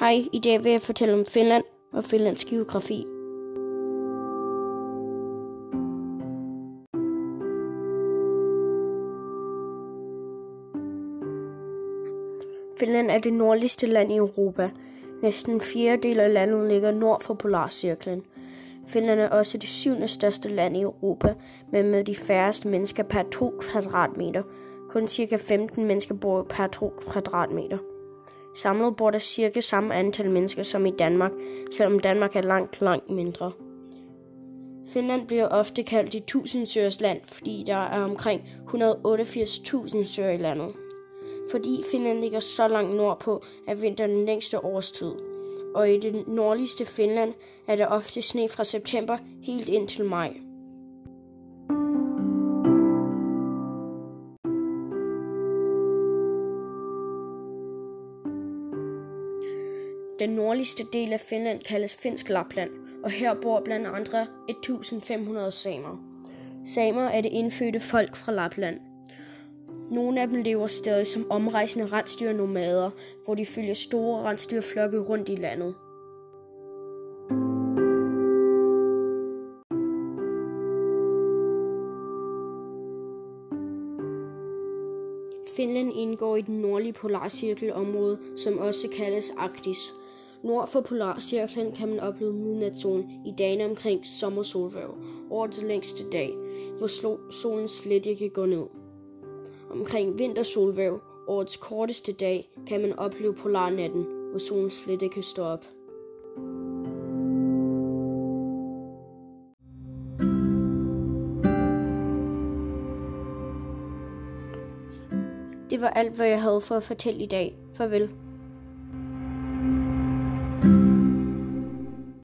Hej, i dag vil jeg fortælle om Finland og Finlands geografi. Finland er det nordligste land i Europa. Næsten en fjerdedel af landet ligger nord for polarcirklen. Finland er også det syvende største land i Europa, men med de færreste mennesker per 2 kvadratmeter. Kun ca. 15 mennesker bor per 2 kvadratmeter. Samlet bor der cirka samme antal mennesker som i Danmark, selvom Danmark er langt, langt mindre. Finland bliver ofte kaldt de tusindsøgers land, fordi der er omkring 188.000 søer i landet. Fordi Finland ligger så langt nordpå, er vinteren den længste årstid. Og i det nordligste Finland er der ofte sne fra september helt ind til maj. Den nordligste del af Finland kaldes Finsk Lapland, og her bor blandt andre 1500 samer. Samer er det indfødte folk fra Lapland. Nogle af dem lever stadig som omrejsende rensdyrnomader, hvor de følger store rensdyrflokke rundt i landet. Finland indgår i den nordlige polarcirkelområde, som også kaldes Arktis. Nord for polarcirklen kan man opleve midnatssolen i dagene omkring sommersolværv, årets længste dag, hvor solen slet ikke går ned. Omkring vintersolværv, årets korteste dag, kan man opleve polarnatten, hvor solen slet ikke står op. Det var alt, hvad jeg havde for at fortælle i dag. Farvel.